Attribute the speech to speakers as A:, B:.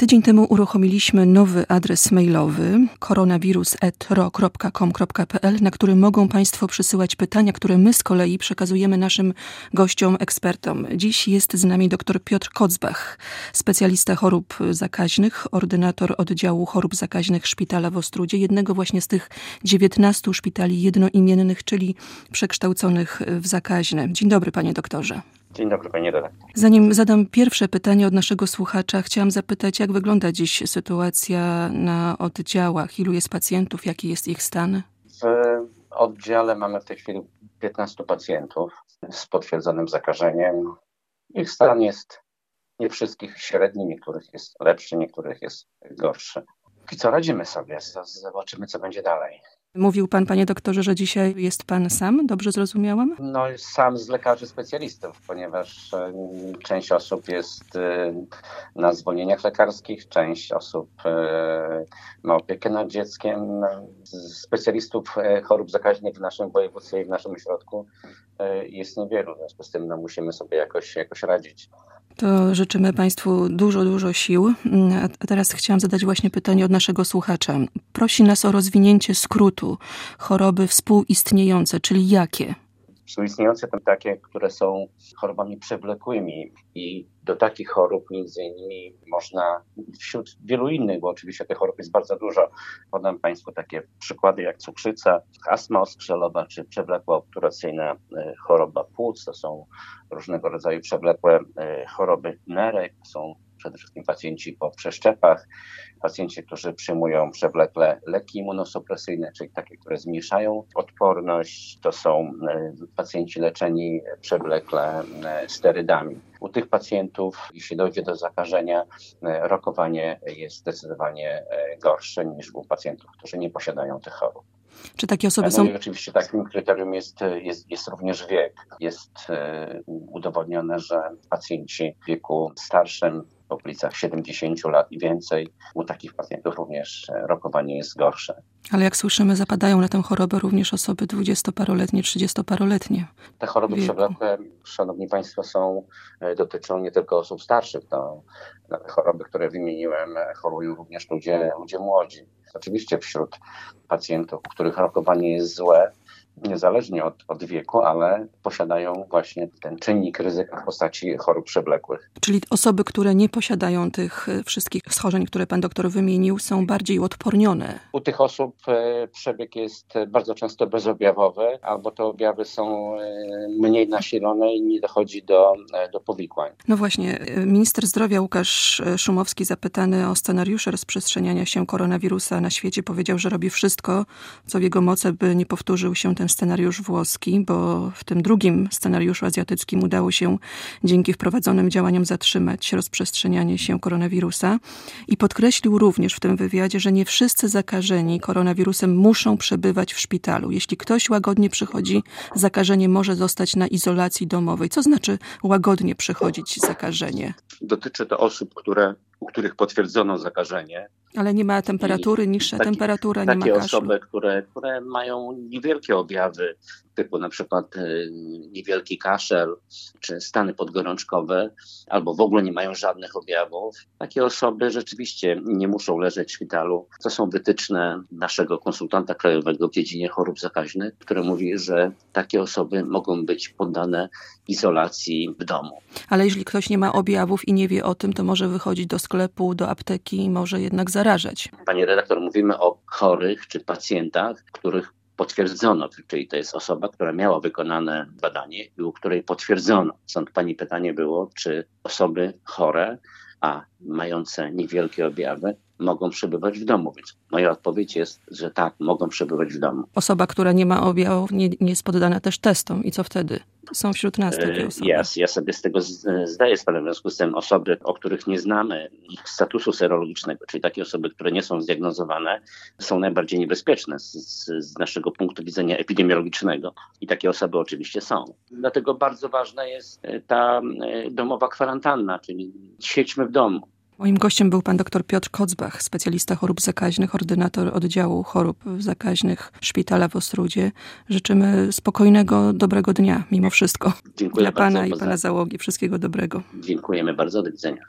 A: Tydzień temu uruchomiliśmy nowy adres mailowy koronawirus.ro.com.pl, na który mogą Państwo przysyłać pytania, które my z kolei przekazujemy naszym gościom, ekspertom. Dziś jest z nami dr Piotr Kocbach, specjalista chorób zakaźnych, ordynator oddziału chorób zakaźnych szpitala w Ostrudzie, jednego właśnie z tych 19 szpitali jednoimiennych, czyli przekształconych w zakaźne. Dzień dobry, panie doktorze.
B: Dzień dobry, panie redaktor.
A: Zanim zadam pierwsze pytanie od naszego słuchacza, chciałam zapytać, jak wygląda dziś sytuacja na oddziałach? Ilu jest pacjentów? Jaki jest ich stan?
B: W oddziale mamy w tej chwili 15 pacjentów z potwierdzonym zakażeniem. Ich stan jest nie wszystkich średni, niektórych jest lepszy, niektórych jest gorszy. I co radzimy sobie? Zobaczymy, co będzie dalej.
A: Mówił pan, panie doktorze, że dzisiaj jest pan sam, dobrze zrozumiałam?
B: No, sam z lekarzy specjalistów, ponieważ e, część osób jest e, na zwolnieniach lekarskich, część osób e, ma opiekę nad dzieckiem. Specjalistów chorób zakaźnych w naszym województwie i w naszym ośrodku jest niewielu, w związku z tym no, musimy sobie jakoś, jakoś radzić.
A: To życzymy Państwu dużo, dużo sił. A teraz chciałam zadać właśnie pytanie od naszego słuchacza. Prosi nas o rozwinięcie skrótu choroby współistniejące, czyli jakie?
B: Współistniejące to takie, które są chorobami przewlekłymi i do takich chorób między innymi można wśród wielu innych, bo oczywiście tych chorób jest bardzo dużo. Podam Państwu takie przykłady jak cukrzyca, astma oskrzelowa czy przewlekła obturacyjna e, choroba płuc. To są różnego rodzaju przewlekłe e, choroby nerek, są przede wszystkim pacjenci po przeszczepach, pacjenci, którzy przyjmują przewlekle leki immunosupresyjne, czyli takie, które zmniejszają odporność. To są e, pacjenci leczeni przewlekle e, sterydami. U tych pacjentów, jeśli dojdzie do zakażenia, e, rokowanie jest zdecydowanie gorsze niż u pacjentów, którzy nie posiadają tych chorób.
A: Czy takie osoby no są.
B: I oczywiście takim kryterium jest, jest, jest również wiek. Jest udowodnione, że pacjenci w wieku starszym w okolicach 70 lat i więcej. U takich pacjentów również e, rokowanie jest gorsze.
A: Ale jak słyszymy, zapadają na tę chorobę również osoby dwudziestoparoletnie, trzydziestoparoletnie.
B: Te choroby przewlekłe, szanowni państwo, są, e, dotyczą nie tylko osób starszych. To, na te choroby, które wymieniłem, e, chorują również ludzie, ludzie młodzi. Oczywiście wśród pacjentów, których rokowanie jest złe, niezależnie od, od wieku, ale posiadają właśnie ten czynnik ryzyka w postaci chorób przewlekłych.
A: Czyli osoby, które nie posiadają tych e, wszystkich schorzeń, które pan doktor wymienił, są bardziej odpornione.
B: U tych osób e, przebieg jest bardzo często bezobjawowy, albo te objawy są e, mniej nasilone i nie dochodzi do, do powikłań.
A: No właśnie, minister zdrowia Łukasz Szumowski zapytany o scenariusze rozprzestrzeniania się koronawirusa na świecie powiedział, że robi wszystko, co w jego mocy, by nie powtórzył się ten scenariusz włoski, bo w tym drugim scenariuszu azjatyckim udało się dzięki wprowadzonym działaniom zatrzymać rozprzestrzenianie się koronawirusa i podkreślił również w tym wywiadzie, że nie wszyscy zakażeni koronawirusem muszą przebywać w szpitalu. Jeśli ktoś łagodnie przychodzi, zakażenie może zostać na izolacji domowej. Co znaczy łagodnie przychodzić zakażenie?
B: Dotyczy to osób, które u których potwierdzono zakażenie.
A: Ale nie ma temperatury, niższa taki, temperatura, nie ma
B: Takie osoby, które, które mają niewielkie objawy, typu na przykład y, niewielki kaszel, czy stany podgorączkowe, albo w ogóle nie mają żadnych objawów. Takie osoby rzeczywiście nie muszą leżeć w szpitalu. To są wytyczne naszego konsultanta krajowego w dziedzinie chorób zakaźnych, które mówi, że takie osoby mogą być poddane izolacji w domu.
A: Ale jeśli ktoś nie ma objawów i nie wie o tym, to może wychodzić do sklepu, do apteki i może jednak zarażać.
B: Panie redaktor, mówimy o chorych czy pacjentach, których potwierdzono, czyli to jest osoba, która miała wykonane badanie i u której potwierdzono. Stąd pani pytanie było, czy osoby chore, a mające niewielkie objawy, mogą przebywać w domu. Więc moja odpowiedź jest, że tak, mogą przebywać w domu.
A: Osoba, która nie ma objawów, nie, nie jest poddana też testom. I co wtedy? Są wśród nas takie e, osoby.
B: Ja, ja sobie z tego zdaję sprawę. W związku z tym osoby, o których nie znamy ich statusu serologicznego, czyli takie osoby, które nie są zdiagnozowane, są najbardziej niebezpieczne z, z naszego punktu widzenia epidemiologicznego. I takie osoby oczywiście są. Dlatego bardzo ważna jest e, ta e, domowa kwarantanna, czyli siedźmy w domu.
A: Moim gościem był pan dr Piotr Kocbach, specjalista chorób zakaźnych, ordynator oddziału chorób zakaźnych Szpitala w Ostrudzie. Życzymy spokojnego, dobrego dnia mimo wszystko.
B: Dziękuję
A: Dla pana i pana załogi. Wszystkiego dobrego.
B: Dziękujemy bardzo. Do widzenia.